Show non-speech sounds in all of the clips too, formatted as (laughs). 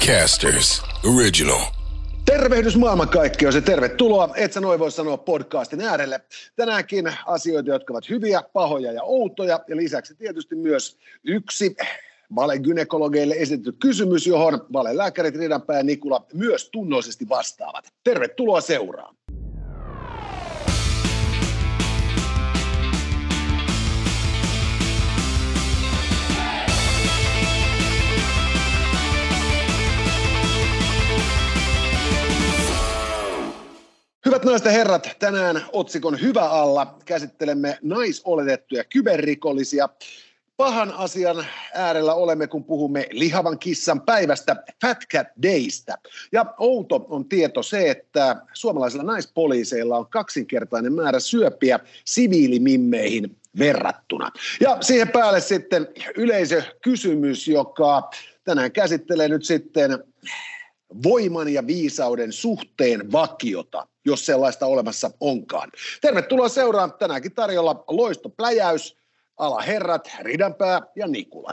Podcasters Original. Tervehdys maailmankaikkeus ja tervetuloa, et sä noin voi sanoa podcastin äärelle. Tänäänkin asioita, jotka ovat hyviä, pahoja ja outoja ja lisäksi tietysti myös yksi valegynekologille esitetty kysymys, johon valelääkärit Ridanpää ja Nikula myös tunnollisesti vastaavat. Tervetuloa seuraan. Hyvät naiset ja herrat, tänään otsikon Hyvä alla käsittelemme naisoletettuja kyberrikollisia. Pahan asian äärellä olemme, kun puhumme lihavan kissan päivästä, Fat Cat Daystä. Ja outo on tieto se, että suomalaisilla naispoliiseilla on kaksinkertainen määrä syöpiä siviilimimmeihin verrattuna. Ja siihen päälle sitten yleisökysymys, joka tänään käsittelee nyt sitten voiman ja viisauden suhteen vakiota, jos sellaista olemassa onkaan. Tervetuloa seuraan tänäänkin tarjolla loistopläjäys, alaherrat Ridanpää ja Nikula.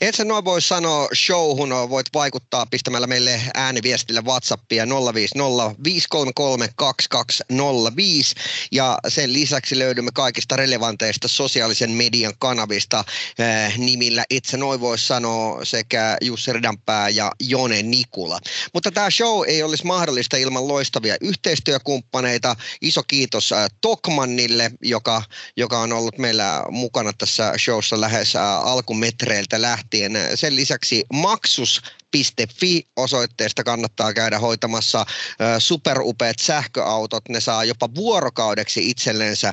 Et sä noin voi sanoa showhun, voit vaikuttaa pistämällä meille ääniviestillä WhatsAppia 050 533 2205 ja sen lisäksi löydymme kaikista relevanteista sosiaalisen median kanavista eh, nimillä Itse noin voi sanoa sekä Jussi Ridanpää ja Jone Nikula. Mutta tämä show ei olisi mahdollista ilman loistavia yhteistyökumppaneita. Iso kiitos eh, Tokmannille, joka, joka on ollut meillä mukana tässä showssa lähes eh, alkumetreiltä lähtien. Sen lisäksi maksus Fi osoitteesta kannattaa käydä hoitamassa superupeat sähköautot. Ne saa jopa vuorokaudeksi itsellensä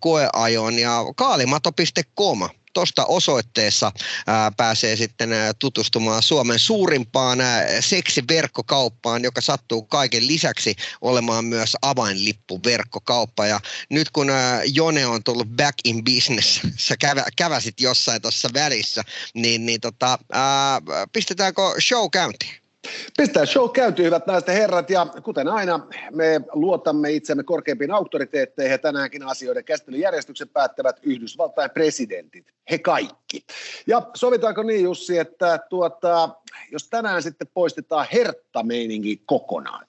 koeajon ja kaalimato.com tuosta osoitteessa ää, pääsee sitten tutustumaan Suomen suurimpaan seksiverkkokauppaan, joka sattuu kaiken lisäksi olemaan myös avainlippuverkkokauppa. Ja nyt kun Jone on tullut back in business, (laughs) sä kävä, käväsit jossain tuossa välissä, niin, niin tota, ää, pistetäänkö show käyntiin? Pistää show käyntiin, hyvät naiset ja herrat, ja kuten aina, me luotamme itsemme korkeimpiin auktoriteetteihin, ja tänäänkin asioiden käsittelyjärjestyksen päättävät Yhdysvaltain presidentit, he kaikki. Ja sovitaanko niin, Jussi, että tuota, jos tänään sitten poistetaan herttameininki kokonaan,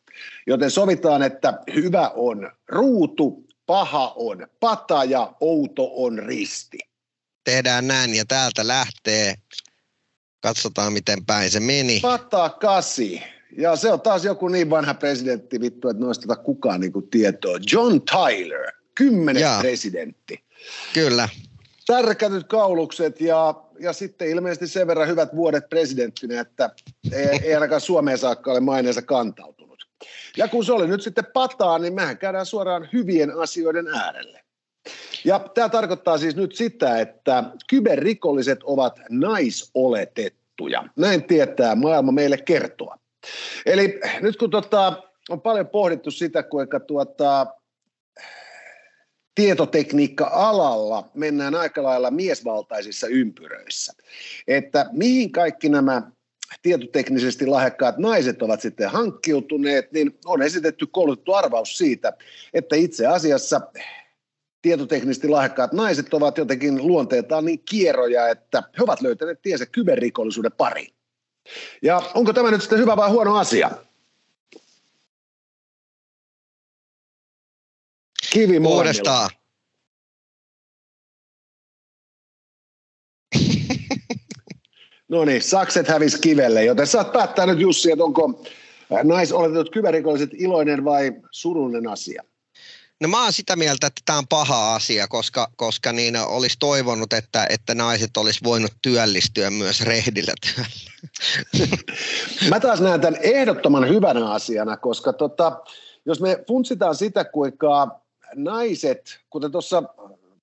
joten sovitaan, että hyvä on ruutu, paha on pata ja outo on risti. Tehdään näin, ja täältä lähtee Katsotaan, miten päin se meni. Pata kasi. Ja se on taas joku niin vanha presidentti vittu, että noista tota kukaan niinku tietoa. John Tyler, kymmenes Jaa. presidentti. Kyllä. Tärkätyt kaulukset ja, ja sitten ilmeisesti sen verran hyvät vuodet presidenttinä, että ei, ei ainakaan Suomeen saakka ole maineensa kantautunut. Ja kun se oli nyt sitten pataa, niin mehän käydään suoraan hyvien asioiden äärelle. Ja tämä tarkoittaa siis nyt sitä, että kyberrikolliset ovat naisoletettuja. Näin tietää maailma meille kertoa. Eli nyt kun tota, on paljon pohdittu sitä, kuinka tuota, tietotekniikka-alalla mennään aika lailla miesvaltaisissa ympyröissä. Että mihin kaikki nämä tietoteknisesti lahjakkaat naiset ovat sitten hankkiutuneet, niin on esitetty koulutettu arvaus siitä, että itse asiassa tietoteknisesti lahjakkaat naiset ovat jotenkin luonteeltaan niin kierroja, että he ovat löytäneet tiensä kyberrikollisuuden pariin. Ja onko tämä nyt sitten hyvä vai huono asia? Kivi Uudestaan. no niin, sakset hävisi kivelle, joten saat päättää nyt Jussi, että onko naisoletetut kyberrikolliset iloinen vai surullinen asia? No mä oon sitä mieltä, että tämä on paha asia, koska, koska niin olisi toivonut, että, että naiset olisi voinut työllistyä myös rehdillä työllä. (laughs) Mä taas näen tämän ehdottoman hyvänä asiana, koska tota, jos me funtsitaan sitä, kuinka naiset, kuten tuossa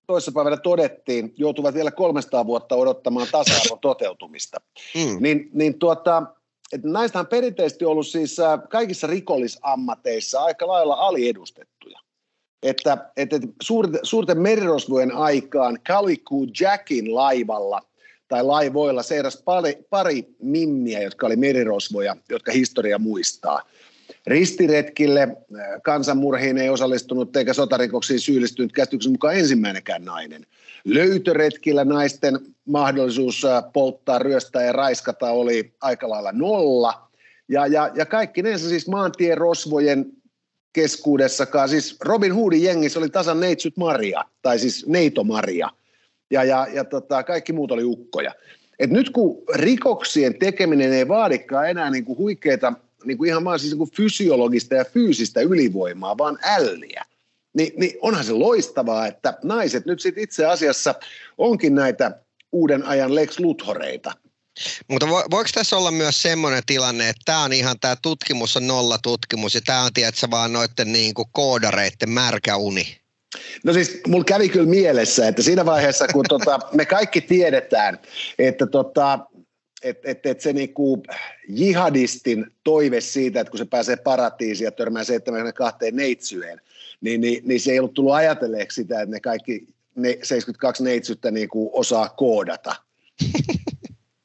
toissapäivänä todettiin, joutuvat vielä 300 vuotta odottamaan tasa-arvon (laughs) toteutumista, mm. niin, niin tuota, että näistä on perinteisesti ollut siis äh, kaikissa rikollisammateissa aika lailla aliedustettuja että, että suurten, suurten merirosvojen aikaan Calico Jackin laivalla tai laivoilla seiras pari, pari mimmiä, jotka oli merirosvoja, jotka historia muistaa. Ristiretkille kansanmurhiin ei osallistunut eikä sotarikoksiin syyllistynyt käsityksen mukaan ensimmäinenkään nainen. Löytöretkillä naisten mahdollisuus polttaa, ryöstää ja raiskata oli aika lailla nolla. Ja, ja, ja kaikkinensa siis maantien rosvojen keskuudessakaan, siis Robin Hoodin jengissä oli tasan neitsyt Maria, tai siis Neito Maria, ja, ja, ja tota, kaikki muut oli ukkoja. Et nyt kun rikoksien tekeminen ei vaadikaan enää niin kuin huikeita niin kuin ihan vaan siis niin kuin fysiologista ja fyysistä ylivoimaa, vaan älliä, niin, niin onhan se loistavaa, että naiset nyt sit itse asiassa onkin näitä uuden ajan Lex Luthoreita. Mutta vo, voiko tässä olla myös semmoinen tilanne, että tämä on ihan tämä tutkimus on nolla tutkimus ja tämä on tiedätkö vaan noiden niin kuin koodareiden märkä uni? No siis mulla kävi kyllä mielessä, että siinä vaiheessa kun tota, (laughs) me kaikki tiedetään, että tota, että et, et se niinku jihadistin toive siitä, että kun se pääsee paratiisiin ja törmää 72 neitsyeen, niin, niin, niin se ei ollut tullut ajatelleeksi sitä, että ne kaikki ne 72 neitsyttä niinku osaa koodata. (laughs)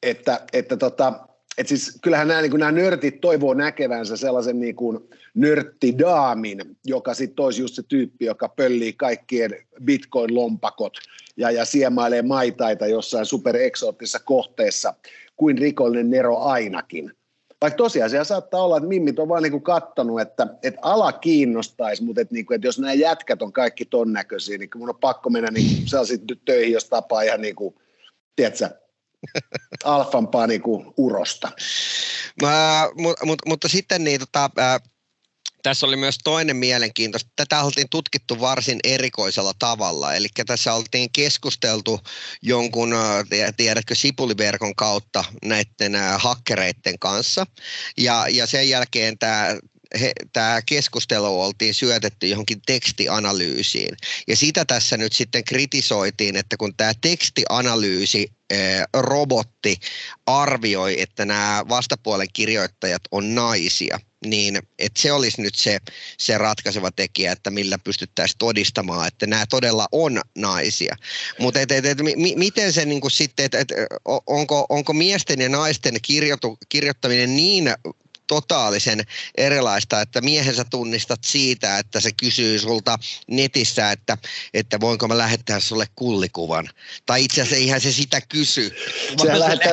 että, että tota, et siis kyllähän nämä, niin nämä nörtit toivoo näkevänsä sellaisen niin kuin nörttidaamin, joka sitten olisi just se tyyppi, joka pöllii kaikkien bitcoin-lompakot ja, ja siemailee maitaita jossain supereksoottisessa kohteessa kuin rikollinen Nero ainakin. Vaikka tosiasia saattaa olla, että mimmit on vaan niinku kattonut, että, että ala kiinnostaisi, mutta että, niinku, että jos nämä jätkät on kaikki ton näköisiä, niin mun on pakko mennä niinku sellaisiin töihin, jos tapaa ihan niin kuin, tiedätkö, alfampaa niinku urosta. Mä, mut, mut, mutta sitten niin, tota, äh, tässä oli myös toinen mielenkiintoista. Tätä oltiin tutkittu varsin erikoisella tavalla. Eli tässä oltiin keskusteltu jonkun, tiedätkö, sipuliverkon kautta näiden hakkereiden kanssa. Ja, ja sen jälkeen tämä tämä keskustelu oltiin syötetty johonkin tekstianalyysiin. Ja sitä tässä nyt sitten kritisoitiin, että kun tämä tekstianalyysi robotti arvioi, että nämä vastapuolen kirjoittajat on naisia, niin että se olisi nyt se, se ratkaiseva tekijä, että millä pystyttäisiin todistamaan, että nämä todella on naisia. Mutta et, et, et, mi, miten se niin sitten, että et, onko, onko miesten ja naisten kirjoitu, kirjoittaminen niin totaalisen erilaista, että miehensä tunnistat siitä, että se kysyy sulta netissä, että, että voinko mä lähettää sulle kullikuvan. Tai itse asiassa eihän se sitä kysy. Se lähettää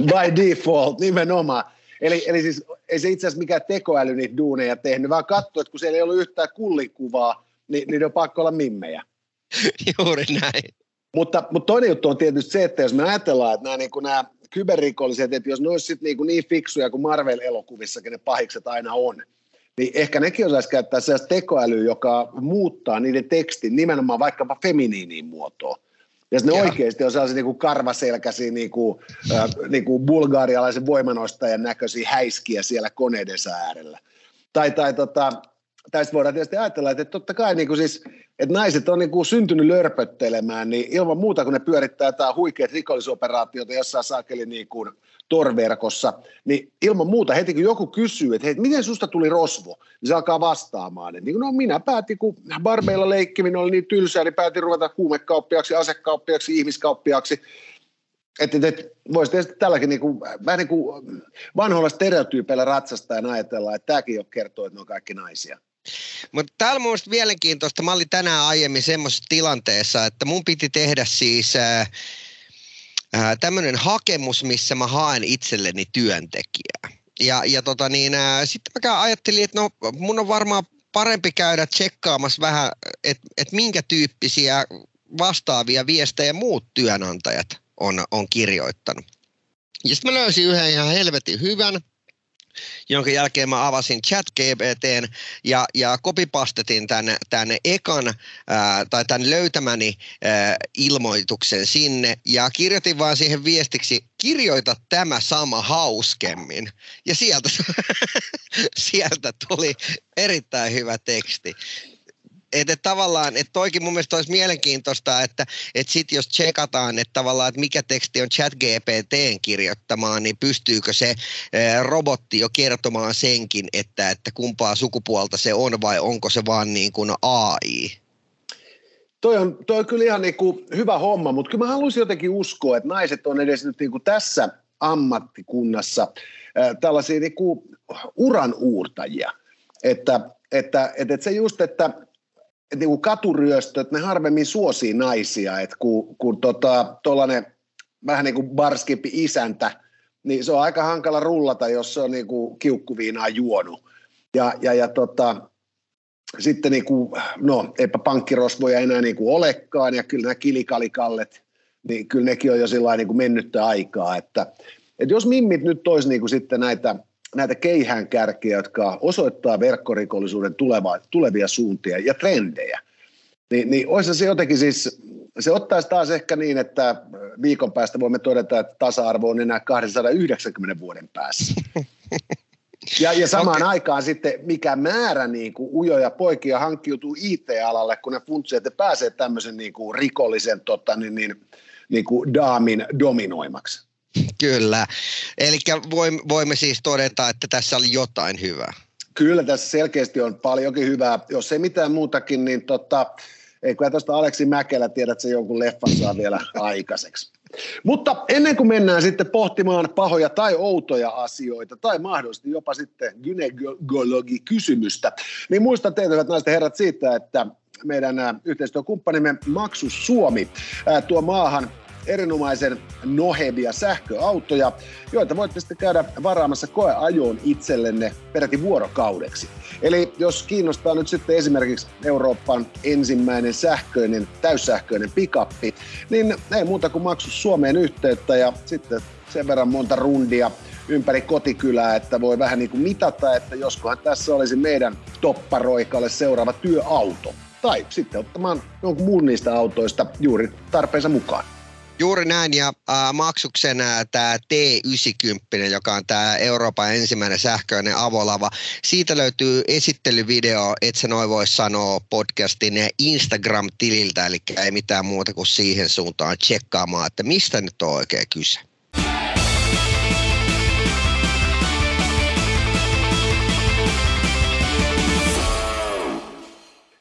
by default nimenomaan. Eli, eli siis ei se itse asiassa mikään tekoäly niitä duuneja tehnyt, vaan katso, että kun siellä ei ollut yhtään kullikuvaa, niin, niin on pakko olla mimmejä. Juuri näin. Mutta, mutta toinen juttu on tietysti se, että jos me ajatellaan, että nämä, niin kuin nämä kyberrikolliset, että jos ne olisivat niin, niin fiksuja kuin Marvel-elokuvissakin ne pahikset aina on, niin ehkä nekin osaisi käyttää sellaista tekoälyä, joka muuttaa niiden tekstin nimenomaan vaikkapa feminiiniin muotoon. Ja ne ja. oikeasti on sellaisia niin karvaselkäisiä niin kuin, äh, niin kuin bulgaarialaisen voimanostajan näköisiä häiskiä siellä koneiden äärellä. Tai, tai tota, tai voidaan tietysti ajatella, että totta kai niin kuin siis, että naiset on niin kuin syntynyt lörpöttelemään, niin ilman muuta kun ne pyörittää jotain huikeat rikollisoperaatiota jossain saakeli niin kuin torverkossa, niin ilman muuta heti kun joku kysyy, että hei, miten susta tuli rosvo, niin se alkaa vastaamaan. Että niin, no minä päätin, kun barbeilla leikkiminen oli niin tylsää, niin päätin ruveta huumekauppiaksi, asekauppiaksi, ihmiskauppiaksi. Että et, et, voisi tietysti tälläkin niin kuin, vähän niin kuin vanhoilla stereotyypeillä ratsastaa ja ajatella, että tämäkin jo kertoo, että ne on kaikki naisia. Mutta täällä on mielestäni mielenkiintoista. Mä olin tänään aiemmin semmoisessa tilanteessa, että mun piti tehdä siis ää, ää, tämmöinen hakemus, missä mä haen itselleni työntekijää. Ja, ja tota niin, sitten mä ajattelin, että no mun on varmaan parempi käydä tsekkaamassa vähän, että et minkä tyyppisiä vastaavia viestejä muut työnantajat on, on kirjoittanut. Ja sitten mä löysin yhden ihan helvetin hyvän, jonka jälkeen mä avasin chat GPTn ja, ja kopipastetin tänne, tänne ekan ää, tai tämän löytämäni ää, ilmoituksen sinne ja kirjoitin vaan siihen viestiksi, kirjoita tämä sama hauskemmin. Ja sieltä, (laughs) sieltä tuli erittäin hyvä teksti että tavallaan, että toikin mun mielestä olisi mielenkiintoista, että, että sit jos tsekataan, että tavallaan, että mikä teksti on chat GPTn kirjoittamaan, niin pystyykö se robotti jo kertomaan senkin, että, että kumpaa sukupuolta se on vai onko se vaan niin kuin AI? Toi on, toi on kyllä ihan niin kuin hyvä homma, mutta kyllä mä haluaisin jotenkin uskoa, että naiset on edes nyt niin kuin tässä ammattikunnassa tällaisia niin kuin uran uurtajia. Että, että, että, että se just, että, että niin kuin katuryöstöt, ne harvemmin suosii naisia, että kun, kun tota, vähän niin kuin barskimpi isäntä, niin se on aika hankala rullata, jos se on niin kuin kiukkuviinaa juonut. Ja, ja, ja tota, sitten niin kuin, no eipä pankkirosvoja enää niin kuin olekaan, ja kyllä nämä kilikalikallet, niin kyllä nekin on jo sillä niin kuin mennyttä aikaa, että, että jos mimmit nyt toisi niin kuin sitten näitä, näitä keihään kärkiä, jotka osoittaa verkkorikollisuuden tuleva, tulevia suuntia ja trendejä, niin, niin olisi se jotenkin siis, se ottaisi taas ehkä niin, että viikon päästä voimme todeta, että tasa-arvo on enää 290 vuoden päässä. Ja, ja samaan okay. aikaan sitten mikä määrä niin kuin ujoja poikia hankkiutuu IT-alalle, kun ne funtsii, että pääsee tämmöisen niin kuin rikollisen tota, niin, niin, niin kuin daamin dominoimaksi. Kyllä. Eli voimme siis todeta, että tässä oli jotain hyvää. Kyllä, tässä selkeästi on paljonkin hyvää. Jos ei mitään muutakin, niin tota, ei kyllä tuosta Aleksi Mäkelä tiedä, että se jonkun leffan saa vielä (laughs) aikaiseksi. Mutta ennen kuin mennään sitten pohtimaan pahoja tai outoja asioita, tai mahdollisesti jopa sitten gynekologi-kysymystä, niin muista teitä, hyvät naiset herrat, siitä, että meidän yhteistyökumppanimme Maksus Suomi tuo maahan erinomaisen nohevia sähköautoja, joita voitte sitten käydä varaamassa koeajoon itsellenne peräti vuorokaudeksi. Eli jos kiinnostaa nyt sitten esimerkiksi Euroopan ensimmäinen sähköinen, täyssähköinen pikappi, niin ei muuta kuin maksu Suomeen yhteyttä ja sitten sen verran monta rundia ympäri kotikylää, että voi vähän niin kuin mitata, että joskohan tässä olisi meidän topparoikalle seuraava työauto. Tai sitten ottamaan jonkun muun niistä autoista juuri tarpeensa mukaan. Juuri näin, ja äh, maksuksen äh, tämä T90, joka on tämä Euroopan ensimmäinen sähköinen avolava, siitä löytyy esittelyvideo, et sä noin voi sanoa podcastin Instagram-tililtä, eli ei mitään muuta kuin siihen suuntaan tsekkaamaan, että mistä nyt on oikein kyse.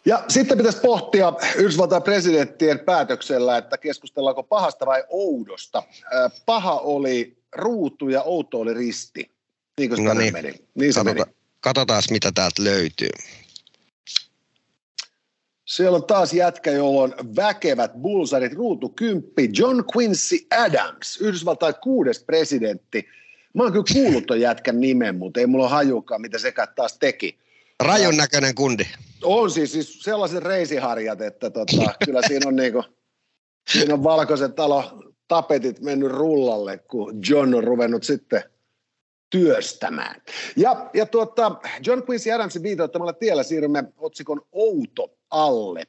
Ja sitten pitäisi pohtia Yhdysvaltain presidenttien päätöksellä, että keskustellaanko pahasta vai oudosta. Paha oli ruutu ja outo oli risti. Niin kuin no niin. meni. Niin se Katota, meni. Katsotaan, mitä täältä löytyy. Siellä on taas jätkä, jolla on väkevät bulsarit, ruutu kymppi, John Quincy Adams, Yhdysvaltain kuudes presidentti. Mä oon kyllä kuullut ton jätkän nimen, mutta ei mulla ole hajukaan, mitä se taas teki. Rajun näköinen kundi. On siis, siis sellaiset reisiharjat, että tota, (laughs) kyllä siinä on, niinku, siinä on valkoisen talo tapetit mennyt rullalle, kun John on ruvennut sitten työstämään. Ja, ja tuota, John Quincy Adamsin viitoittamalla tiellä siirrymme otsikon Outo alle.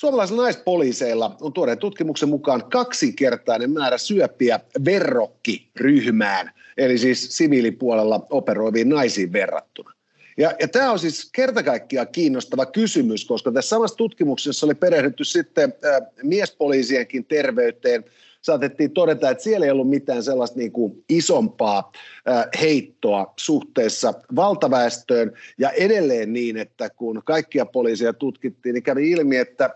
Suomalaisilla naispoliiseilla on tuoreen tutkimuksen mukaan kaksinkertainen määrä syöpiä verrokkiryhmään, eli siis siviilipuolella operoiviin naisiin verrattuna. Ja, ja tämä on siis kertakaikkiaan kiinnostava kysymys, koska tässä samassa tutkimuksessa oli perehdytty sitten äh, miespoliisienkin terveyteen. Saatettiin todeta, että siellä ei ollut mitään sellaista niin kuin isompaa äh, heittoa suhteessa valtaväestöön. Ja edelleen niin, että kun kaikkia poliisia tutkittiin, niin kävi ilmi, että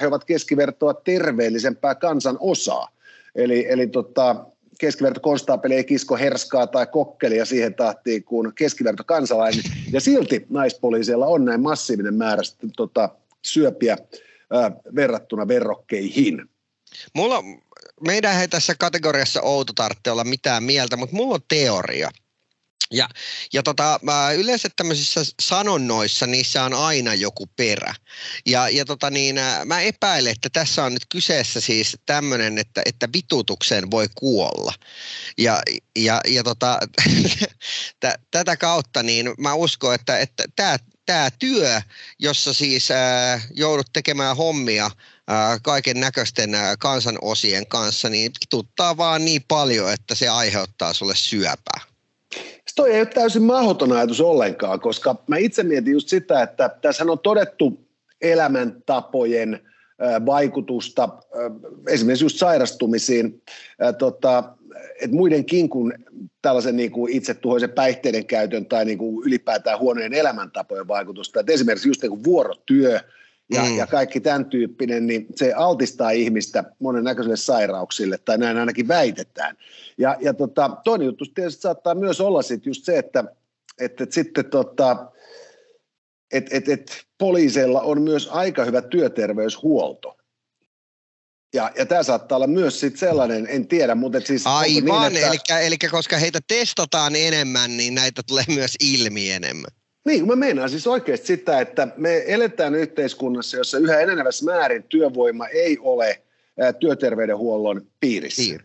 he ovat keskivertoa terveellisempää kansan osaa. Eli, eli tota, keskiverto konstaapeli ei kisko herskaa tai kokkelia siihen tahtiin kuin keskiverto kansalainen. Ja silti naispoliisilla on näin massiivinen määrä tota, syöpiä ää, verrattuna verrokkeihin. Mulla, meidän ei tässä kategoriassa outo tarvitse olla mitään mieltä, mutta mulla on teoria – ja, ja tota, yleensä tämmöisissä sanonnoissa niissä on aina joku perä. Ja, ja tota niin, mä epäilen, että tässä on nyt kyseessä siis tämmöinen, että, että vitutukseen voi kuolla. Ja, ja, ja tota, (laughs) tätä kautta niin mä uskon, että, että tämä työ, jossa siis ää, joudut tekemään hommia ää, kaiken näköisten kansanosien kanssa, niin vituttaa vaan niin paljon, että se aiheuttaa sulle syöpää. Toi ei ole täysin mahdoton ajatus ollenkaan, koska mä itse mietin just sitä, että tässä on todettu elämäntapojen vaikutusta esimerkiksi just sairastumisiin, tota, että muidenkin kuin tällaisen niin kuin itsetuhoisen päihteiden käytön tai niin kuin ylipäätään huonojen elämäntapojen vaikutusta. Että esimerkiksi just niin kuin vuorotyö ja, mm. ja kaikki tämän tyyppinen, niin se altistaa ihmistä monennäköisille sairauksille, tai näin ainakin väitetään. Ja, ja tota, toinen juttu tietysti saattaa myös olla sit just se, että et, et sitten tota, et, et, et poliiseilla on myös aika hyvä työterveyshuolto. Ja, ja tämä saattaa olla myös sit sellainen, en tiedä, mutta siis... Aivan, niin, että... eli, eli koska heitä testataan enemmän, niin näitä tulee myös ilmi enemmän. Niin, mä meinaan siis oikeasti sitä, että me eletään yhteiskunnassa, jossa yhä enenevässä määrin työvoima ei ole työterveydenhuollon piirissä. Piir.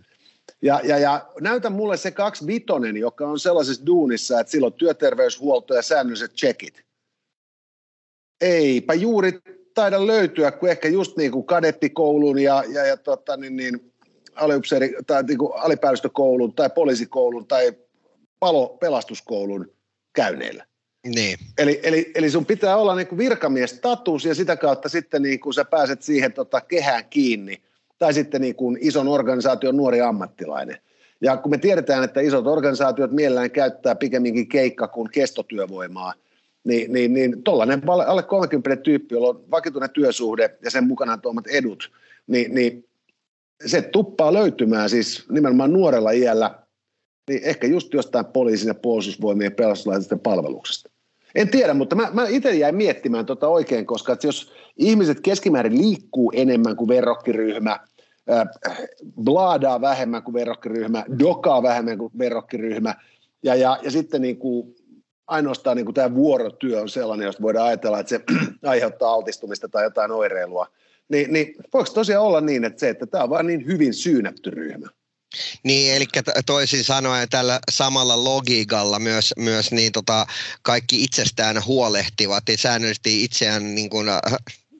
Ja, ja, ja näytä mulle se kaksi vitonen, joka on sellaisessa duunissa, että silloin työterveyshuolto ja säännölliset checkit. Eipä juuri taida löytyä, kun ehkä just niin kuin kadettikoulun ja, ja, ja tota, niin, niin, aliupseeri, tai niin kuin alipäällystökoulun tai poliisikoulun tai palo, pelastuskoulun käyneillä. Niin. Eli, eli, eli sun pitää olla niin kuin virkamiestatus ja sitä kautta sitten niin kuin sä pääset siihen tota kehään kiinni. Tai sitten niin kuin ison organisaation nuori ammattilainen. Ja kun me tiedetään, että isot organisaatiot mielellään käyttää pikemminkin keikka kuin kestotyövoimaa, niin, niin, niin tuollainen alle 30 tyyppi, jolla on vakituinen työsuhde ja sen mukana tuomat edut, niin, niin se tuppaa löytymään siis nimenomaan nuorella iällä, niin ehkä just jostain poliisin ja puolustusvoimien pelastuslaitosten palveluksesta. En tiedä, mutta mä, mä itse jäin miettimään tota oikein, koska että jos ihmiset keskimäärin liikkuu enemmän kuin verrokkiryhmä, äh, blaadaa vähemmän kuin verrokkiryhmä, dokaa vähemmän kuin verrokkiryhmä, ja, ja, ja sitten niin kuin ainoastaan niin kuin tämä vuorotyö on sellainen, josta voidaan ajatella, että se (clears throat) aiheuttaa altistumista tai jotain oireilua, niin, niin voiko tosiaan olla niin, että se, että tämä on vain niin hyvin syynätty ryhmä? Niin, eli toisin sanoen tällä samalla logiikalla myös, myös niin tota, kaikki itsestään huolehtivat ja säännöllisesti itseään niin kuin, äh,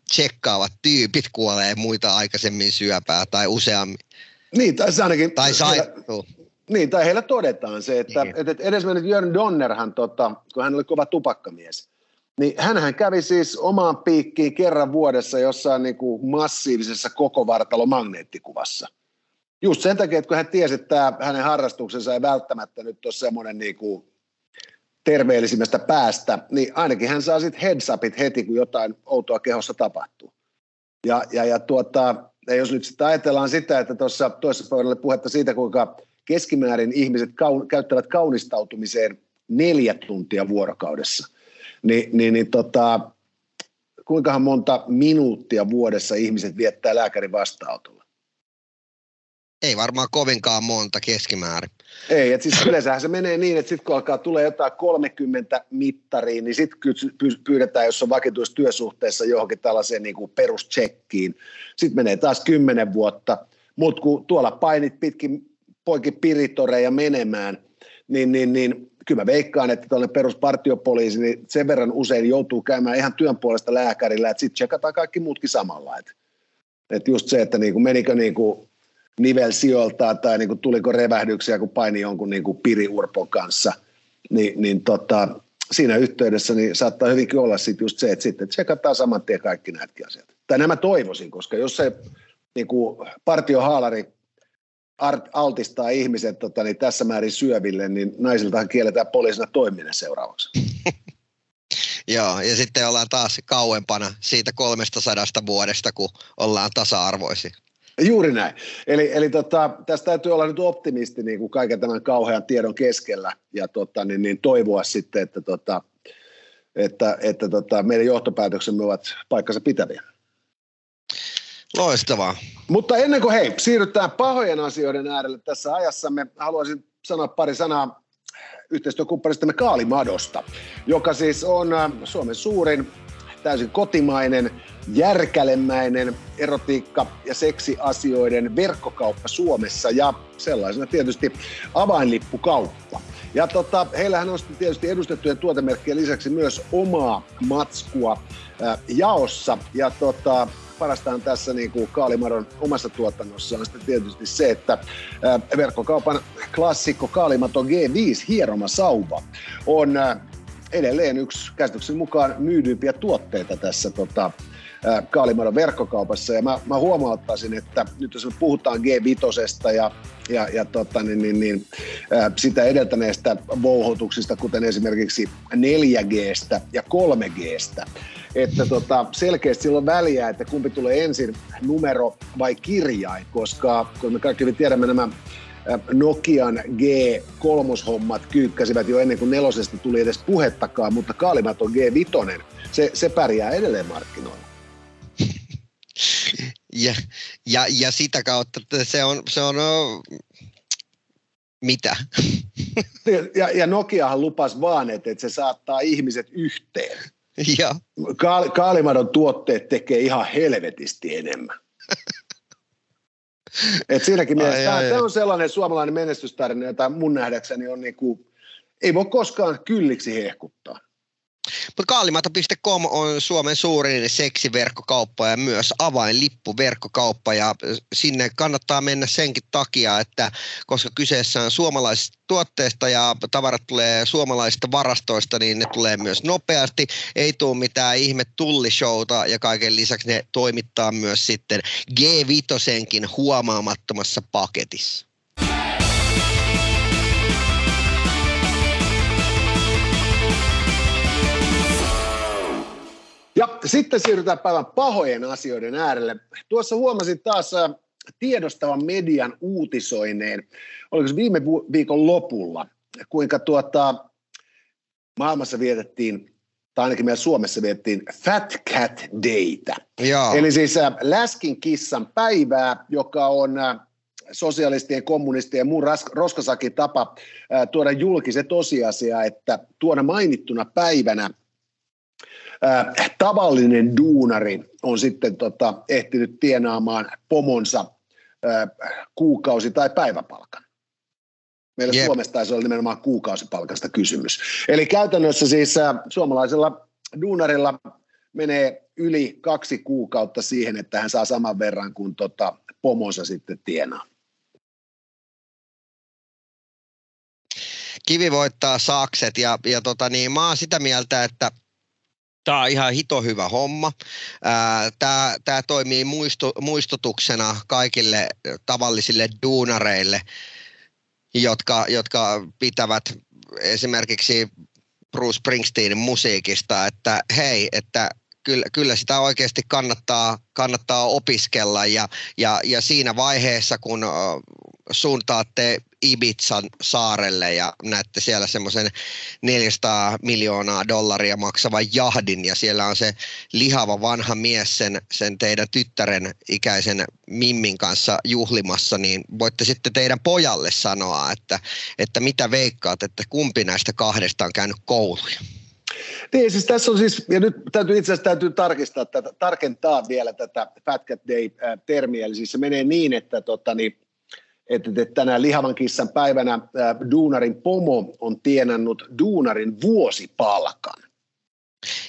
tsekkaavat tyypit kuolee muita aikaisemmin syöpää tai useammin. Niin, tai ainakin... Tai sairastuu. Niin, tai heillä todetaan se, että, niin. että edesmennyt Jörn Donnerhan, tota, kun hän oli kova tupakkamies, niin hänhän kävi siis omaan piikkiin kerran vuodessa jossain niin kuin massiivisessa koko vartalo magneettikuvassa. Just sen takia, että kun hän tiesi, että hänen harrastuksensa ei välttämättä nyt ole semmoinen niin kuin terveellisimmästä päästä, niin ainakin hän saa sitten heads upit heti, kun jotain outoa kehossa tapahtuu. Ja, ja, ja, tuota, ja jos nyt sitten ajatellaan sitä, että tuossa toisessa pöydällä puhetta siitä, kuinka keskimäärin ihmiset kaun, käyttävät kaunistautumiseen neljä tuntia vuorokaudessa, niin, niin, niin tota, kuinkahan monta minuuttia vuodessa ihmiset viettää lääkärin vastaanotolla? Ei varmaan kovinkaan monta keskimäärin. Ei, että siis yleensähän se menee niin, että sitten kun alkaa tulee jotain 30 mittariin, niin sitten pyydetään, jos on vakituisessa työsuhteessa johonkin tällaiseen niin kuin perustsekkiin. Sitten menee taas 10 vuotta, mutta kun tuolla painit pitkin poikin piritoreja menemään, niin, niin, niin kyllä mä veikkaan, että tuollainen peruspartiopoliisi, niin sen verran usein joutuu käymään ihan työn puolesta lääkärillä, että sitten tsekataan kaikki muutkin samalla. Että, että just se, että niin kuin menikö niin kuin nivel sijoiltaa tai niin kuin tuliko revähdyksiä, kun paini jonkun niin kuin piriurpon kanssa, niin, niin tota, siinä yhteydessä niin saattaa hyvinkin olla sit just se, että sitten tsekataan saman tien kaikki nämäkin asiat. Tai nämä toivoisin, koska jos se niin kuin partiohaalari altistaa ihmiset tota, niin tässä määrin syöville, niin naisiltahan kielletään poliisina toiminen seuraavaksi. (laughs) Joo, ja sitten ollaan taas kauempana siitä 300 vuodesta, kun ollaan tasa-arvoisia. Juuri näin. Eli, eli tota, tästä täytyy olla nyt optimisti niin kuin kaiken tämän kauhean tiedon keskellä ja tota, niin, niin toivoa sitten, että, tota, että, että tota, meidän johtopäätöksemme ovat paikkansa pitäviä. Loistavaa. Mutta ennen kuin hei, siirrytään pahojen asioiden äärelle tässä ajassamme, haluaisin sanoa pari sanaa yhteistyökumppanistamme Kaalimadosta, joka siis on äh, Suomen suurin täysin kotimainen, järkälemäinen erotiikka- ja seksiasioiden verkkokauppa Suomessa ja sellaisena tietysti avainlippukauppa. Ja tota, heillähän on tietysti edustettujen tuotemerkkien lisäksi myös omaa matskua ää, jaossa. Ja tota, parastaan tässä niin kuin Kaalimadon omassa tuotannossa on sitten tietysti se, että verkkokaupan klassikko Kaalimato G5 hieroma sauva on edelleen yksi käsityksen mukaan myydyimpiä tuotteita tässä tota, Kaalimadon verkkokaupassa. Ja mä, mä huomauttaisin, että nyt jos me puhutaan G5 ja, ja, ja tota, niin, niin, niin, sitä edeltäneestä vouhotuksista, kuten esimerkiksi 4Gstä ja 3Gstä, että tota, selkeästi silloin väliä, että kumpi tulee ensin, numero vai kirjain, koska kun me kaikki tiedämme nämä Nokian G3-hommat kyykkäsivät jo ennen kuin nelosesta tuli edes puhettakaan, mutta kaalimaton G5, se, se pärjää edelleen markkinoilla. (laughs) Ja, ja, ja sitä kautta se on, se on mitä? (laughs) Ja, ja Nokiahan lupas vaan, että, että se saattaa ihmiset yhteen. Ja. Kaal, Kaalimadon tuotteet tekee ihan helvetisti enemmän. (laughs) Et siinäkin mielessä tämä, tämä on sellainen suomalainen menestystarina, jota mun nähdäkseni on niin kuin, ei voi koskaan kylliksi hehkuttaa. Mutta kaalimato.com on Suomen suurin seksiverkkokauppa ja myös avainlippuverkkokauppa ja sinne kannattaa mennä senkin takia, että koska kyseessä on suomalaisista tuotteista ja tavarat tulee suomalaisista varastoista, niin ne tulee myös nopeasti. Ei tule mitään ihme tullishowta ja kaiken lisäksi ne toimittaa myös sitten G5 huomaamattomassa paketissa. Ja sitten siirrytään päivän pahojen asioiden äärelle. Tuossa huomasin taas äh, tiedostavan median uutisoineen, oliko se viime viikon lopulla, kuinka tuota, maailmassa vietettiin, tai ainakin meillä Suomessa vietettiin Fat Cat Daytä. Joo. Eli siis äh, läskin kissan päivää, joka on äh, sosialistien, kommunistien ja muun roskasakin tapa tuoda julki se tosiasia, että tuona mainittuna päivänä – äh, tavallinen duunari on sitten tota, ehtinyt tienaamaan pomonsa äh, kuukausi- tai päiväpalkan. Meillä yep. Suomessa taisi olla nimenomaan kuukausipalkasta kysymys. Eli käytännössä siis äh, suomalaisella duunarilla menee yli kaksi kuukautta siihen, että hän saa saman verran kuin tota, pomonsa sitten tienaa. Kivi voittaa sakset ja, ja tota niin, mä oon sitä mieltä, että – Tämä on ihan hito hyvä homma. Tämä, tämä toimii muistu, muistutuksena kaikille tavallisille duunareille, jotka, jotka pitävät esimerkiksi Bruce Springsteenin musiikista, että hei, että kyllä, kyllä sitä oikeasti kannattaa, kannattaa opiskella ja, ja, ja siinä vaiheessa, kun suuntaatte Ibizan saarelle ja näette siellä semmoisen 400 miljoonaa dollaria maksavan jahdin ja siellä on se lihava vanha mies sen, sen teidän tyttären ikäisen Mimmin kanssa juhlimassa, niin voitte sitten teidän pojalle sanoa, että, että mitä veikkaat, että kumpi näistä kahdesta on käynyt kouluja. Niin, siis tässä on siis, ja nyt täytyy itse asiassa täytyy tarkistaa tätä, tarkentaa vielä tätä Fat Cat Day-termiä, eli siis se menee niin, että tota, niin, että, tänään lihavan kissan päivänä äh, duunarin pomo on tienannut duunarin vuosipalkan.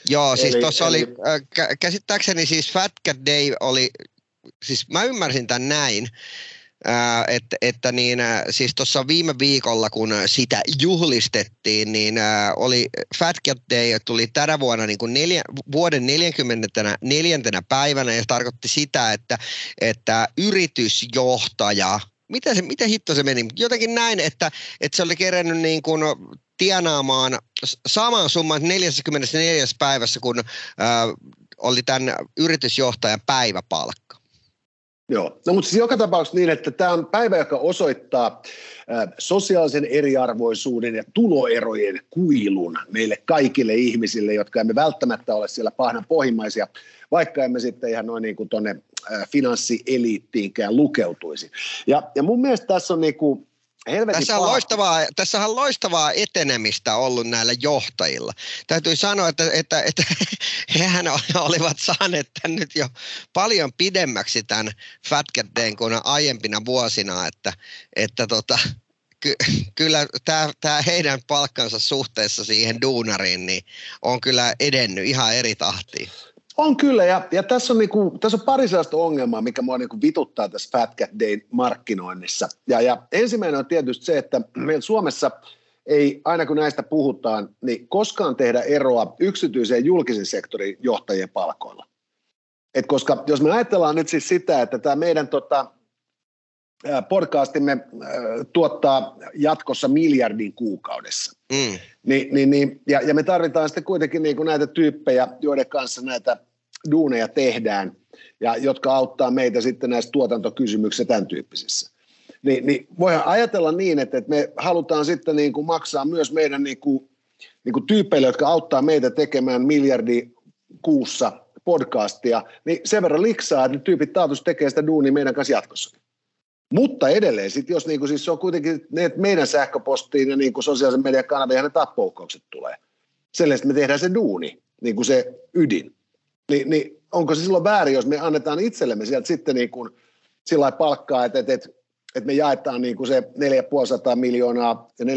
Joo, siis tuossa oli, äh, käsittääkseni siis Fat Cat Day oli, siis mä ymmärsin tämän näin, äh, että, että niin, äh, siis tuossa viime viikolla, kun sitä juhlistettiin, niin äh, oli Fat Cat Day tuli tänä vuonna niin kuin neljä, vuoden 44. päivänä ja se tarkoitti sitä, että, että yritysjohtaja – miten, se, miten hitto se meni? Jotenkin näin, että, että se oli kerännyt niin kuin tienaamaan saman summan 44 päivässä, kun äh, oli tämän yritysjohtajan päiväpalkka. Joo, no mutta siis joka tapauksessa niin, että tämä on päivä, joka osoittaa sosiaalisen eriarvoisuuden ja tuloerojen kuilun meille kaikille ihmisille, jotka emme välttämättä ole siellä pahdan pohjimmaisia, vaikka emme sitten ihan noin niin kuin tuonne finanssieliittiinkään lukeutuisi. Ja, ja mun mielestä tässä on tässä on, loistavaa, tässä on loistavaa etenemistä ollut näillä johtajilla. Täytyy sanoa, että, että, että (laughs) hehän olivat saaneet tämän nyt jo paljon pidemmäksi tämän Fatcat kuin aiempina vuosina, että, että tota, ky, kyllä tämä, tämä heidän palkkansa suhteessa siihen duunariin niin on kyllä edennyt ihan eri tahtiin. On kyllä, ja, ja tässä, on niinku, tässä on pari sellaista ongelmaa, mikä mua niinku vituttaa tässä Fat Cat Day markkinoinnissa. Ja, ja ensimmäinen on tietysti se, että meillä Suomessa ei, aina kun näistä puhutaan, niin koskaan tehdä eroa yksityisen ja julkisen sektorin johtajien palkoilla. Et koska jos me ajatellaan nyt siis sitä, että tämä meidän tota, podcastimme tuottaa jatkossa miljardin kuukaudessa, Mm. Ni, niin, niin, ja, ja me tarvitaan sitten kuitenkin niin kuin näitä tyyppejä, joiden kanssa näitä duuneja tehdään ja jotka auttaa meitä sitten näissä tuotantokysymyksissä tämän tyyppisissä. Ni, niin voidaan ajatella niin, että, että me halutaan sitten niin kuin maksaa myös meidän niin kuin, niin kuin tyypeille, jotka auttaa meitä tekemään miljardi kuussa podcastia, niin sen verran liksaa, että tyypit taatusti tekee sitä duunia meidän kanssa jatkossa. Mutta edelleen, sit jos niinku, siis se on kuitenkin ne, että meidän sähköpostiin ja niinku sosiaalisen median kanavia ne tappouhkaukset tulee. Sellaista me tehdään se duuni, niin kuin se ydin. Ni, niin onko se silloin väärin, jos me annetaan itsellemme sieltä sitten niin kuin sillä palkkaa, että, että, että, että me jaetaan niin kuin se 4,5 miljoonaa ja 4,5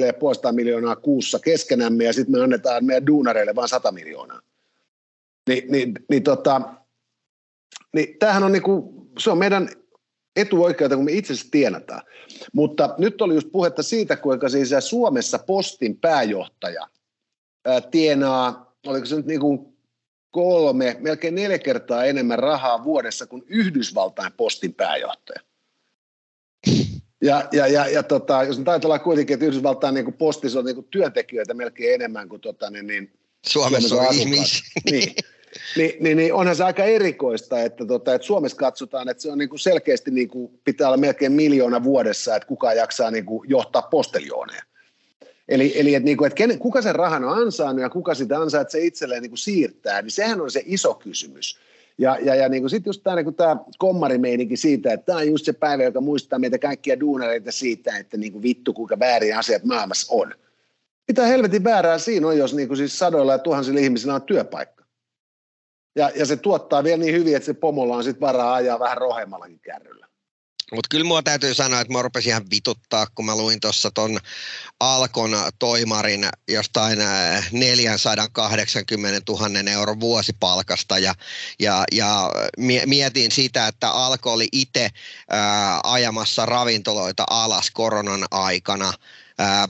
miljoonaa kuussa keskenämme ja sitten me annetaan meidän duunareille vain 100 miljoonaa. Ni, niin, niin, tota, niin tämähän on, niin kuin, se on meidän etuoikeutta, kun me itse asiassa tienataan. Mutta nyt oli just puhetta siitä, kuinka siis Suomessa postin pääjohtaja ää, tienaa, oliko se nyt niin kuin kolme, melkein neljä kertaa enemmän rahaa vuodessa kuin Yhdysvaltain postin pääjohtaja. Ja, ja, ja, ja tota, jos nyt ajatellaan kuitenkin, että Yhdysvaltain niin postissa on niin työntekijöitä melkein enemmän kuin tota, niin, niin Suomessa, Suomessa on ihmisiä. Niin, niin, niin, niin onhan se aika erikoista, että, tota, että Suomessa katsotaan, että se on niin kuin selkeästi niin kuin, pitää olla melkein miljoona vuodessa, että kuka jaksaa niin kuin, johtaa posteljooneja. Eli, eli että, niin kuin, että ken, kuka sen rahan on ansainnut ja kuka sitä ansaitsee itselleen niin kuin siirtää, niin sehän on se iso kysymys. Ja, ja, ja niin sitten just tämä, niin tämä kommarimeininki siitä, että tämä on just se päivä, joka muistaa meitä kaikkia duunareita siitä, että niin kuin vittu kuinka väärin asiat maailmassa on. Mitä helvetin väärää siinä on, jos niin kuin siis sadoilla ja tuhansilla ihmisillä on työpaikka? Ja, ja se tuottaa vielä niin hyvin, että se pomolla on sitten varaa ajaa vähän rohemmallakin kärryllä. Mutta kyllä mua täytyy sanoa, että mä rupesin ihan vituttaa, kun mä luin tuossa ton Alkon toimarin jostain 480 000 euron vuosipalkasta. Ja, ja, ja mietin sitä, että Alko oli itse ajamassa ravintoloita alas koronan aikana, ää,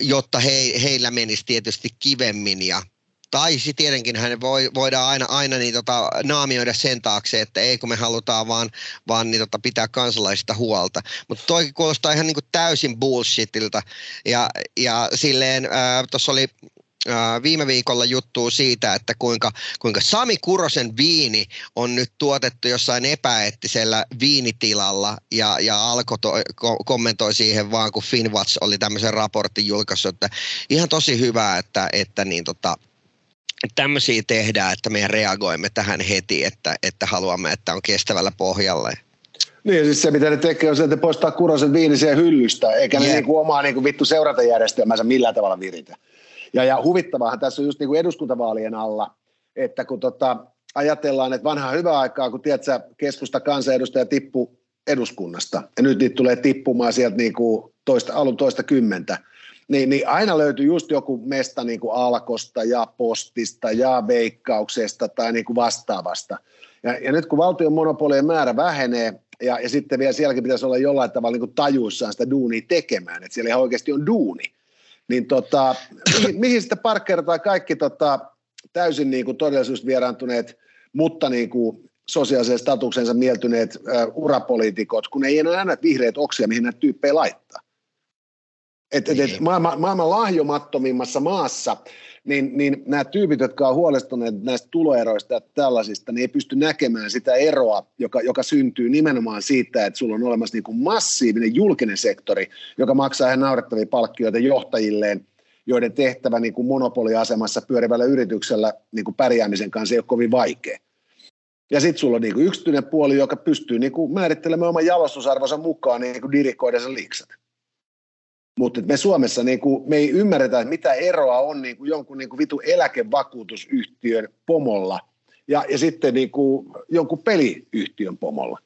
jotta he, heillä menisi tietysti kivemmin. Ja tai sitten tietenkin hän voi, voidaan aina, aina niin tota, naamioida sen taakse, että ei kun me halutaan vaan, vaan niin tota, pitää kansalaisista huolta. Mutta toi kuulostaa ihan niin kuin täysin bullshitilta. Ja, ja silleen tuossa oli viime viikolla juttuu siitä, että kuinka, kuinka Sami Kurosen viini on nyt tuotettu jossain epäeettisellä viinitilalla ja, ja Alko to, ko, kommentoi siihen vaan, kun Finwatch oli tämmöisen raportin julkaissut, että ihan tosi hyvä, että, että niin tota, tämmöisiä tehdään, että me reagoimme tähän heti, että, että haluamme, että on kestävällä pohjalla. Niin, siis se mitä ne tekee on se, että poistaa Kurosen viini hyllystä, eikä yeah. ne niinku omaa niinku vittu seurantajärjestelmänsä millään tavalla viritä. Ja, ja huvittavaahan tässä on just niinku eduskuntavaalien alla, että kun tota, ajatellaan, että vanha hyvä aikaa, kun tiedätkö, keskusta kansanedustaja tippu eduskunnasta, ja nyt niitä tulee tippumaan sieltä niinku toista, alun toista kymmentä, niin, niin aina löytyy just joku mesta niin kuin Alkosta ja Postista ja Veikkauksesta tai niin kuin vastaavasta. Ja, ja nyt kun valtion monopolien määrä vähenee, ja, ja sitten vielä sielläkin pitäisi olla jollain tavalla niin kuin tajuissaan sitä duunia tekemään, että siellä ihan oikeasti on duuni, niin tota, mihin, mihin sitten Parker tai kaikki tota, täysin niin kuin todellisuus vieraantuneet, mutta niin kuin sosiaalisen statuksensa mieltyneet uh, urapoliitikot, kun ei enää näe vihreät oksia, mihin näitä tyyppejä laittaa. Et, et, et niin. maailman, maailman lahjomattomimmassa maassa, niin, niin nämä tyypit, jotka on huolestuneet näistä tuloeroista ja tällaisista, niin ei pysty näkemään sitä eroa, joka, joka syntyy nimenomaan siitä, että sulla on olemassa niin kuin massiivinen julkinen sektori, joka maksaa ihan naurettavia palkkioita johtajilleen, joiden tehtävä niin kuin monopoliasemassa pyörivällä yrityksellä niin kuin pärjäämisen kanssa ei ole kovin vaikea. Ja sitten sulla on niin kuin yksityinen puoli, joka pystyy niin kuin määrittelemään oman jalostusarvonsa mukaan niin kuin dirikoida sen liiksat. Mutta me Suomessa niin kuin, me ei ymmärretä, että mitä eroa on niin kuin jonkun niin kuin vitu eläkevakuutusyhtiön pomolla ja, ja sitten niin kuin jonkun peliyhtiön pomolla.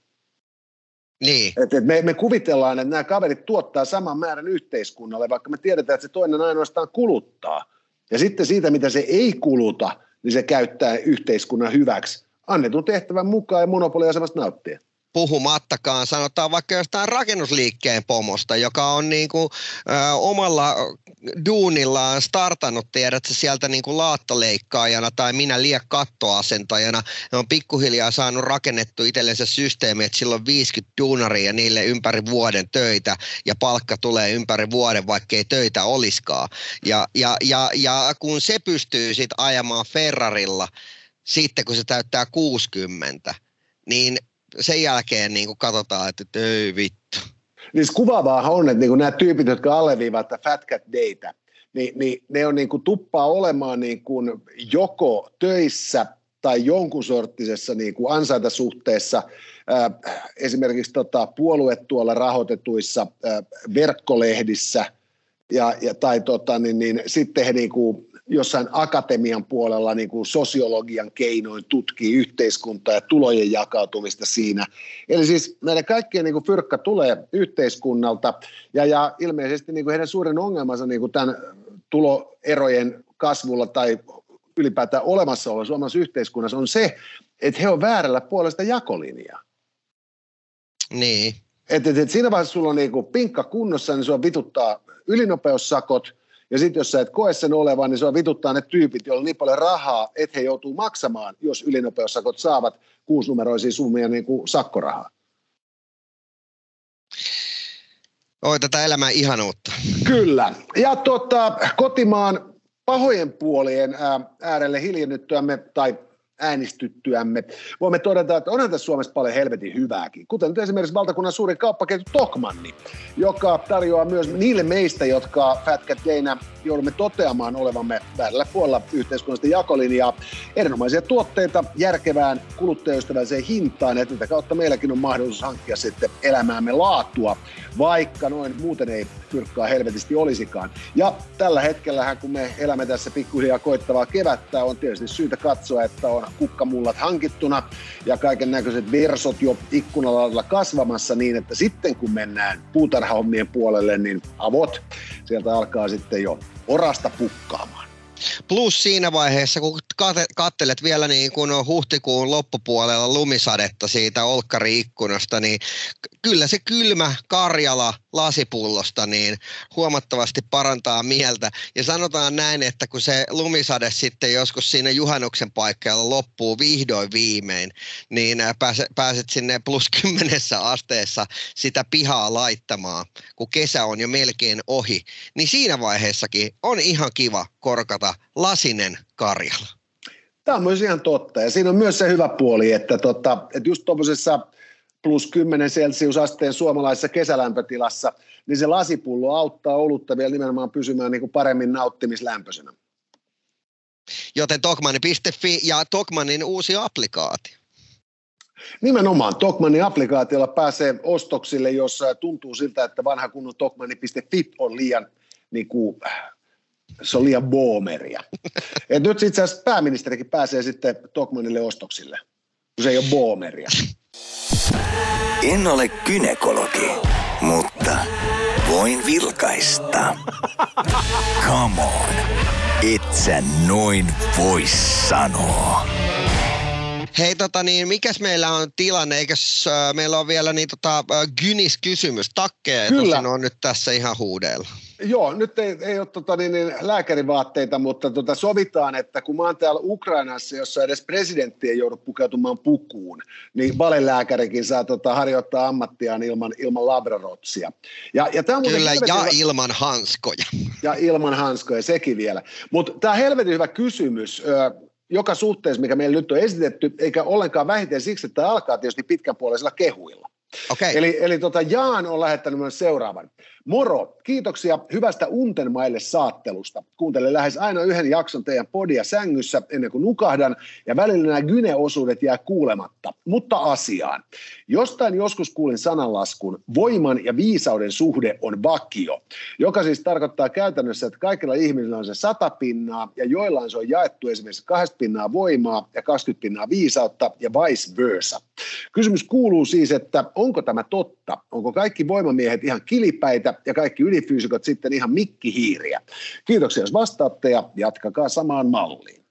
Niin. Et, et me, me kuvitellaan, että nämä kaverit tuottaa saman määrän yhteiskunnalle, vaikka me tiedetään, että se toinen ainoastaan kuluttaa. Ja sitten siitä, mitä se ei kuluta, niin se käyttää yhteiskunnan hyväksi annetun tehtävän mukaan ja monopoliasemasta nauttia. Puhumattakaan, sanotaan vaikka jostain rakennusliikkeen pomosta, joka on niin kuin, ö, omalla duunillaan startannut, tiedätkö, sieltä niin kuin laattaleikkaajana tai minä liian kattoasentajana. Ne on pikkuhiljaa saanut rakennettu itsellensä systeemi, että silloin 50 duunaria niille ympäri vuoden töitä ja palkka tulee ympäri vuoden, vaikka ei töitä olisikaan. Ja, ja, ja, ja kun se pystyy sitten ajamaan Ferrarilla, sitten kun se täyttää 60, niin sen jälkeen niin kuin katsotaan, että ei vittu. Niin kuvaavaa on, että niin nämä tyypit, jotka alleviivat Fat Cat Data, niin, niin ne on niin kuin tuppaa olemaan niin kuin joko töissä tai jonkun sorttisessa niin kuin ansaintasuhteessa äh, esimerkiksi tota, puoluetuolla rahoitetuissa äh, verkkolehdissä ja, ja, tai tota, niin, niin, sitten he niin kuin jossain akatemian puolella niin kuin sosiologian keinoin tutkii yhteiskuntaa ja tulojen jakautumista siinä. Eli siis näiden kaikkien niin kuin fyrkka tulee yhteiskunnalta ja, ja ilmeisesti niin kuin heidän suurin ongelmansa niin kuin tämän tuloerojen kasvulla tai ylipäätään olemassaolo suomalaisessa yhteiskunnassa on se, että he on väärällä puolesta jakolinjaa. Niin. Et, et, et siinä vaiheessa sulla on niinku pinkka kunnossa, niin sua vituttaa ylinopeussakot – ja sitten jos sä et koe sen olevan, niin se on vituttaa ne tyypit, joilla on niin paljon rahaa, että he joutuu maksamaan, jos ylinopeussakot saavat kuusinumeroisia summia niin kuin sakkorahaa. Oi, tätä elämää ihanuutta. Kyllä. Ja tota, kotimaan pahojen puolien äärelle hiljennyttyämme, tai äänistyttyämme. Voimme todeta, että onhan tässä Suomessa paljon helvetin hyvääkin, kuten nyt esimerkiksi valtakunnan suurin kauppaketju Tokmanni, joka tarjoaa myös niille meistä, jotka Dana joudumme toteamaan olevamme väärällä puolella yhteiskunnallista jakolinjaa, erinomaisia tuotteita järkevään kuluttajaystävälliseen hintaan, ja tätä kautta meilläkin on mahdollisuus hankkia sitten elämäämme laatua, vaikka noin muuten ei fyrkkaa helvetisti olisikaan. Ja tällä hetkellä, kun me elämme tässä pikkuhiljaa koittavaa kevättä, on tietysti syytä katsoa, että on kukkamullat hankittuna ja kaiken näköiset versot jo ikkunalalla kasvamassa niin, että sitten kun mennään puutarhahommien puolelle, niin avot sieltä alkaa sitten jo orasta pukkaamaan. Plus siinä vaiheessa, kun kattelet vielä niin kuin huhtikuun loppupuolella lumisadetta siitä olkkari-ikkunasta, niin kyllä se kylmä Karjala lasipullosta niin huomattavasti parantaa mieltä. Ja sanotaan näin, että kun se lumisade sitten joskus siinä juhannuksen paikalla loppuu vihdoin viimein, niin pääset, pääset sinne plus kymmenessä asteessa sitä pihaa laittamaan, kun kesä on jo melkein ohi. Niin siinä vaiheessakin on ihan kiva korkata lasinen Karjala. Tämä on myös ihan totta. Ja siinä on myös se hyvä puoli, että, tota, että just tuollaisessa plus 10 celsiusasteen suomalaisessa kesälämpötilassa, niin se lasipullo auttaa olutta vielä nimenomaan pysymään niin kuin paremmin nauttimislämpöisenä. Joten Tokmani.fi ja Tokmanin uusi applikaatio. Nimenomaan Tokmanin applikaatiolla pääsee ostoksille, jos tuntuu siltä, että vanha kunnon Tokmani.fi on liian niin kuin, se on liian boomeria. (laughs) Et nyt itse asiassa pääministerikin pääsee sitten Tokmanille ostoksille, kun se ei ole boomeria. (laughs) En ole kynekologi, mutta voin vilkaista. Come on, et sä noin voi sanoa. Hei, tota niin, mikäs meillä on tilanne? Eikös äh, meillä on vielä niin tota, äh, Gynis-kysymys? Takkeja Kyllä. on nyt tässä ihan huudeella. Joo, nyt ei, ei ole tota, niin, niin, lääkärivaatteita, mutta tota, sovitaan, että kun mä oon täällä Ukrainassa, jossa edes presidentti ei joudu pukeutumaan pukuun, niin valelääkärikin saa tota, harjoittaa ammattiaan ilman, ilman labrarotsia. Ja, ja tää on Kyllä, ja hyvä, ilman hanskoja. Ja ilman hanskoja, sekin vielä. Mutta tämä helvetin hyvä kysymys, joka suhteessa, mikä meillä nyt on esitetty, eikä ollenkaan vähiten siksi, että tämä alkaa tietysti pitkänpuoleisilla kehuilla. Okay. Eli, eli tota Jaan on lähettänyt myös seuraavan. Moro, kiitoksia hyvästä untenmaille saattelusta. Kuuntelen lähes aina yhden jakson teidän podia sängyssä ennen kuin nukahdan, ja välillä nämä gyneosuudet jää kuulematta. Mutta asiaan. Jostain joskus kuulin sananlaskun, voiman ja viisauden suhde on vakio, joka siis tarkoittaa käytännössä, että kaikilla ihmisillä on se sata pinnaa, ja joillain se on jaettu esimerkiksi 20 pinnaa voimaa ja 20 pinnaa viisautta, ja vice versa. Kysymys kuuluu siis, että onko tämä totta? Onko kaikki voimamiehet ihan kilipäitä, ja kaikki ylifyysikot sitten ihan mikkihiiriä. Kiitoksia, jos vastaatte ja jatkakaa samaan malliin.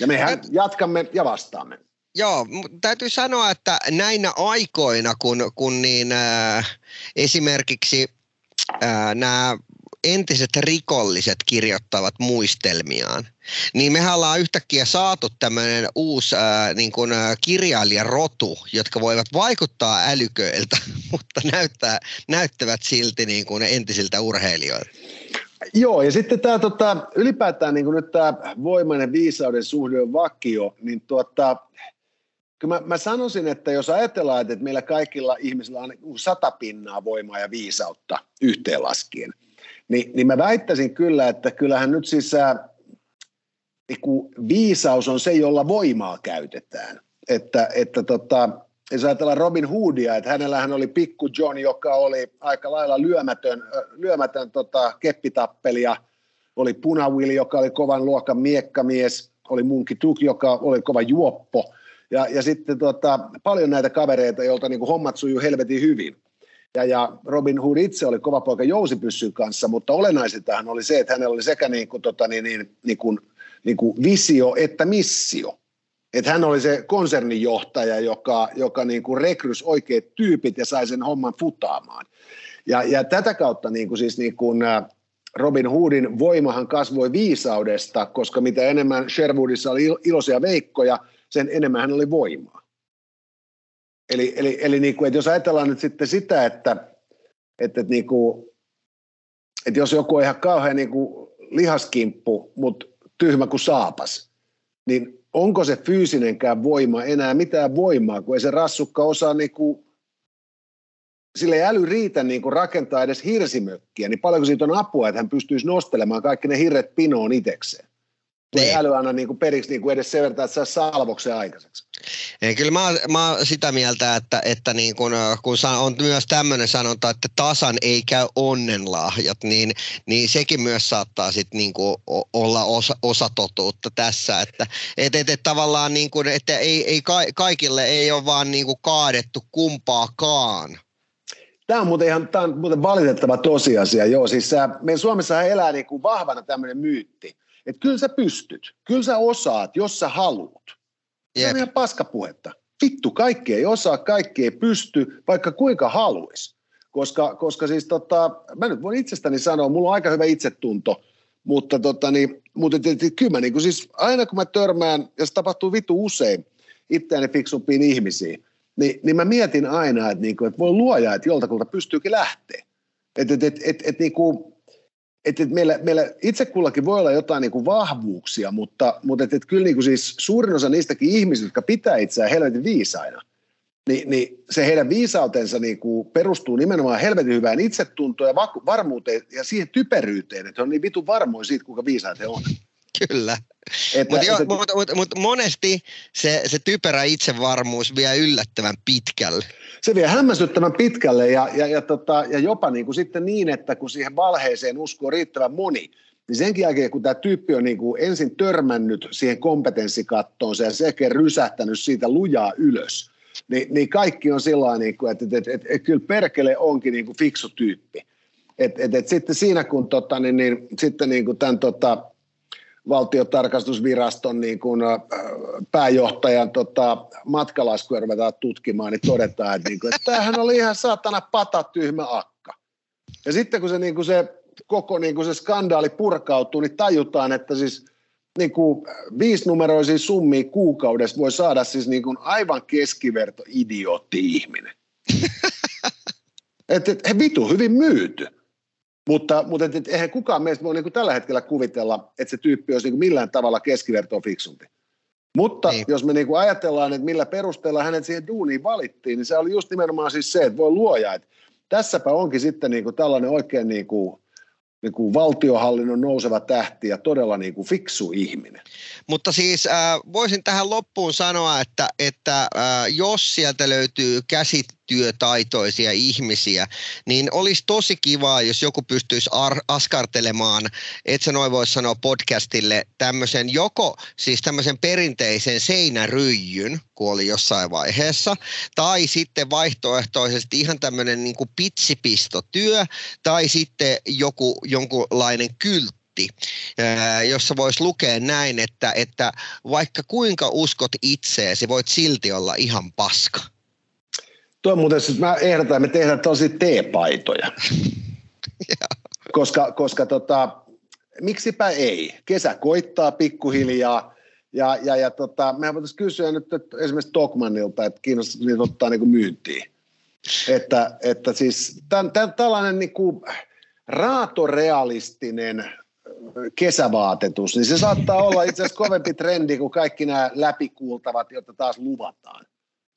Ja mehän jatkamme ja vastaamme. Joo, täytyy sanoa, että näinä aikoina, kun, kun niin, äh, esimerkiksi äh, nämä entiset rikolliset kirjoittavat muistelmiaan, niin mehän ollaan yhtäkkiä saatu tämmöinen uusi ää, niin kuin, ää, kirjailijarotu, jotka voivat vaikuttaa älyköiltä, (laughs) mutta näyttää, näyttävät silti niin kuin entisiltä urheilijoilta. Joo, ja sitten tämä tota, ylipäätään niin nyt tämä voimainen viisauden suhde on vakio, niin tuota, kyllä mä, mä sanoisin, että jos ajatellaan, että meillä kaikilla ihmisillä on sata pinnaa voimaa ja viisautta yhteenlaskien – niin, niin mä väittäisin kyllä, että kyllähän nyt siis niin viisaus on se, jolla voimaa käytetään. Että, että tota, jos ajatellaan Robin Hoodia, että hänellähän oli pikku John, joka oli aika lailla lyömätön, lyömätön tota, keppitappelija, oli Punawill, joka oli kovan luokan miekkamies, oli Munki Tuk, joka oli kova juoppo, ja, ja sitten tota, paljon näitä kavereita, joilta niin kuin hommat sujuu helvetin hyvin ja, ja Robin Hood itse oli kova poika jousipyssyn kanssa, mutta olennaisintahan oli se, että hänellä oli sekä niin kuin, tota, niin, niin, niin kuin, niin kuin visio että missio. Että hän oli se konserninjohtaja, joka, joka niin kuin rekrys oikeat tyypit ja sai sen homman futaamaan. Ja, ja tätä kautta niin kuin siis niin kuin Robin Hoodin voimahan kasvoi viisaudesta, koska mitä enemmän Sherwoodissa oli iloisia veikkoja, sen enemmän hän oli voimaa. Eli, eli, eli niin kuin, että jos ajatellaan nyt sitten sitä, että, että, että, niin kuin, että jos joku on ihan kauhean niin kuin lihaskimppu, mutta tyhmä kuin saapas, niin onko se fyysinenkään voima enää mitään voimaa, kun ei se rassukka osaa niin kuin, sille ei äly riitä niin kuin rakentaa edes hirsimökkiä, niin paljonko siitä on apua, että hän pystyisi nostelemaan kaikki ne hirret pinoon itsekseen ei niin. äly anna niin kuin periksi niin kuin edes sen verran, että saa salvoksen aikaiseksi. Ei, kyllä mä, mä oon sitä mieltä, että, että niin kun, kun on myös tämmöinen sanonta, että tasan ei käy onnenlahjat, niin, niin sekin myös saattaa sit niin kuin olla osa, osa totuutta tässä. Että et, et, et tavallaan niin kuin, että ei, ei kaikille ei ole vaan niin kuin kaadettu kumpaakaan. Tämä on muuten ihan tämä on muuten valitettava tosiasia. Joo, siis meidän Suomessa elää niin kuin vahvana tämmöinen myytti, että kyllä sä pystyt, kyllä sä osaat, jos sä haluat. Se on ihan paskapuhetta. Vittu, kaikki ei osaa, kaikki ei pysty, vaikka kuinka haluaisi. Koska, koska siis tota, mä nyt voin itsestäni sanoa, mulla on aika hyvä itsetunto, mutta, tota, niin, mutta kyllä mä, niin kuin siis, aina kun mä törmään, ja se tapahtuu vittu usein, itseäni fiksumpiin ihmisiin, niin, niin mä mietin aina, että, niin kuin, että voi luoja, että joltakulta pystyykin lähteä. Että et, et, et, et, niin kuin, että et meillä, meillä itse kullakin voi olla jotain niin kuin vahvuuksia, mutta, mutta et, et kyllä niin kuin siis suurin osa niistäkin ihmisistä, jotka pitää itseään helvetin viisaina, niin, niin se heidän viisautensa niin kuin perustuu nimenomaan helvetin hyvään itsetuntoon ja varmuuteen ja siihen typeryyteen, että on niin vitun varmoin siitä, kuinka viisaat he on. Kyllä. Mutta mut, mut, mut monesti se, se typerä itsevarmuus vie yllättävän pitkälle. Se vie hämmästyttävän pitkälle ja, ja, ja, tota, ja jopa niin kuin sitten niin, että kun siihen valheeseen uskoo riittävän moni, niin senkin jälkeen, kun tämä tyyppi on niin kuin ensin törmännyt siihen kompetenssikattoon ja sekä rysähtänyt siitä lujaa ylös, niin, niin kaikki on sillä niin kuin, että, että, että, että, että kyllä perkele onkin niin kuin fiksu tyyppi. Et, et, et sitten siinä, kun tota, niin, niin, sitten niin kuin tämän tota, valtiotarkastusviraston niin kuin, pääjohtajan tota, matkalaskuja ruvetaan tutkimaan, niin todetaan, että, niin kuin, että tämähän oli ihan saatana patatyhmä akka. Ja sitten kun se, niin kuin se koko niin kuin se skandaali purkautuu, niin tajutaan, että siis niin kuin viisinumeroisia summia kuukaudessa voi saada siis niin kuin aivan keskiverto idiootti ihminen. (laughs) että et, he vitu hyvin myyty. Mutta, mutta et, et, eihän kukaan meistä voi niin kuin tällä hetkellä kuvitella, että se tyyppi olisi niin kuin millään tavalla keskivertoa fiksumpi. Mutta niin. jos me niin kuin ajatellaan, että millä perusteella hänet siihen duuniin valittiin, niin se oli just nimenomaan siis se, että voi luoja, että tässäpä onkin sitten niin kuin tällainen oikein niin kuin niin kuin valtiohallinnon nouseva tähti ja todella niin kuin fiksu ihminen. Mutta siis äh, voisin tähän loppuun sanoa, että, että äh, jos sieltä löytyy käsityötaitoisia ihmisiä, niin olisi tosi kiva, jos joku pystyisi ar- askartelemaan, et sä noin voisi sanoa podcastille, tämmöisen joko siis tämmöisen perinteisen seinäryijyn, kun oli jossain vaiheessa, tai sitten vaihtoehtoisesti ihan tämmöinen niin kuin pitsipistotyö, tai sitten joku jonkunlainen kyltti jossa voisi lukea näin, että, että vaikka kuinka uskot itseesi, voit silti olla ihan paska. Tuo on muuten, siis mä ehdotan, että me tehdään tosi teepaitoja. koska, koska tota, miksipä ei? Kesä koittaa pikkuhiljaa. Ja, ja, ja tota, mehän voitaisiin kysyä nyt että esimerkiksi Tokmanilta, että kiinnostaisi niitä ottaa niin kuin myyntiin. Että, että siis tämän, tämän, tällainen niin kuin raatorealistinen kesävaatetus, niin se saattaa olla itse asiassa kovempi trendi kuin kaikki nämä läpikuultavat, joita taas luvataan.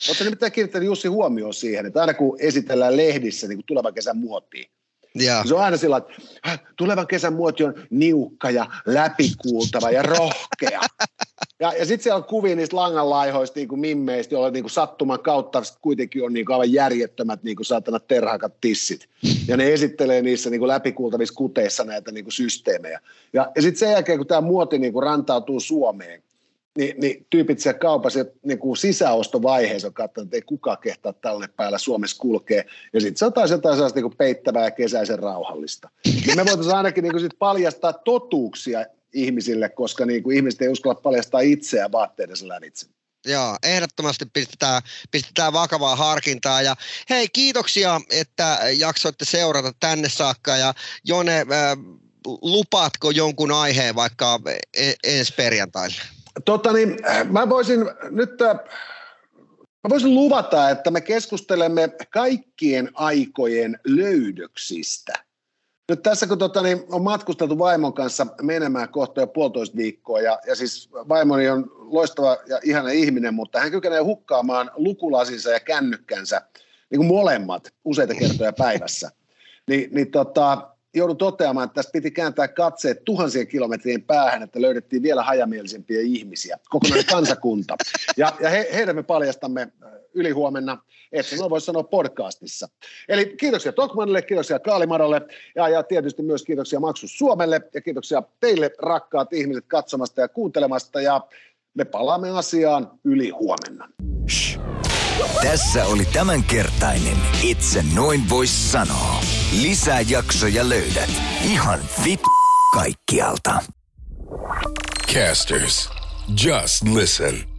Oletko nimittäin kiinnittänyt Jussi huomioon siihen, että aina kun esitellään lehdissä niin kuin tulevan kesän muotiin, ja. Se on aina sillä että tulevan kesän muoti on niukka ja läpikuultava ja rohkea. ja, ja sitten siellä on kuvia niistä langanlaihoista niin kuin mimmeistä, joilla niin kuin sattuman kautta kuitenkin on niin kuin aivan järjettömät niin kuin saatana terhakat tissit. Ja ne esittelee niissä niin kuin läpikuultavissa kuteissa näitä niin kuin systeemejä. Ja, ja sitten sen jälkeen, kun tämä muoti niin kuin rantautuu Suomeen, niin, niin tyypit siellä kaupassa niin kuin sisäostovaiheessa on katsonut, että ei kukaan kehtaa tälle päällä Suomessa kulkee. Ja sitten se on taas jotain sellaista niin peittävää ja kesäisen rauhallista. Ja me voitaisiin ainakin niin kuin sit paljastaa totuuksia ihmisille, koska niin kuin ihmiset ei uskalla paljastaa itseään vaatteidensa lävitse. Joo, ehdottomasti pistetään, pistetään vakavaa harkintaa. Ja hei, kiitoksia, että jaksoitte seurata tänne saakka. Ja Jone, äh, lupaatko jonkun aiheen vaikka e-, ensi perjantaille? Tota niin, mä voisin nyt äh, Mä voisin luvata, että me keskustelemme kaikkien aikojen löydöksistä. Nyt tässä kun tota, niin on matkusteltu vaimon kanssa menemään kohta jo puolitoista viikkoa, ja, ja siis vaimoni on loistava ja ihana ihminen, mutta hän kykenee hukkaamaan lukulasinsa ja kännykkänsä, niin kuin molemmat, useita kertoja päivässä. Ni, niin tota, joudun toteamaan, että tästä piti kääntää katseet tuhansien kilometrien päähän, että löydettiin vielä hajamielisempiä ihmisiä, kokonainen (laughs) kansakunta. Ja, ja he, heidän me paljastamme äh, ylihuomenna, että no voisi sanoa podcastissa. Eli kiitoksia Tokmanille, kiitoksia Kaalimadolle ja, ja tietysti myös kiitoksia Maksus Suomelle ja kiitoksia teille rakkaat ihmiset katsomasta ja kuuntelemasta ja me palaamme asiaan yli huomenna. Tässä oli tämänkertainen Itse noin vois sanoa. Lisää jaksoja löydät ihan vit kaikkialta. Casters, just listen.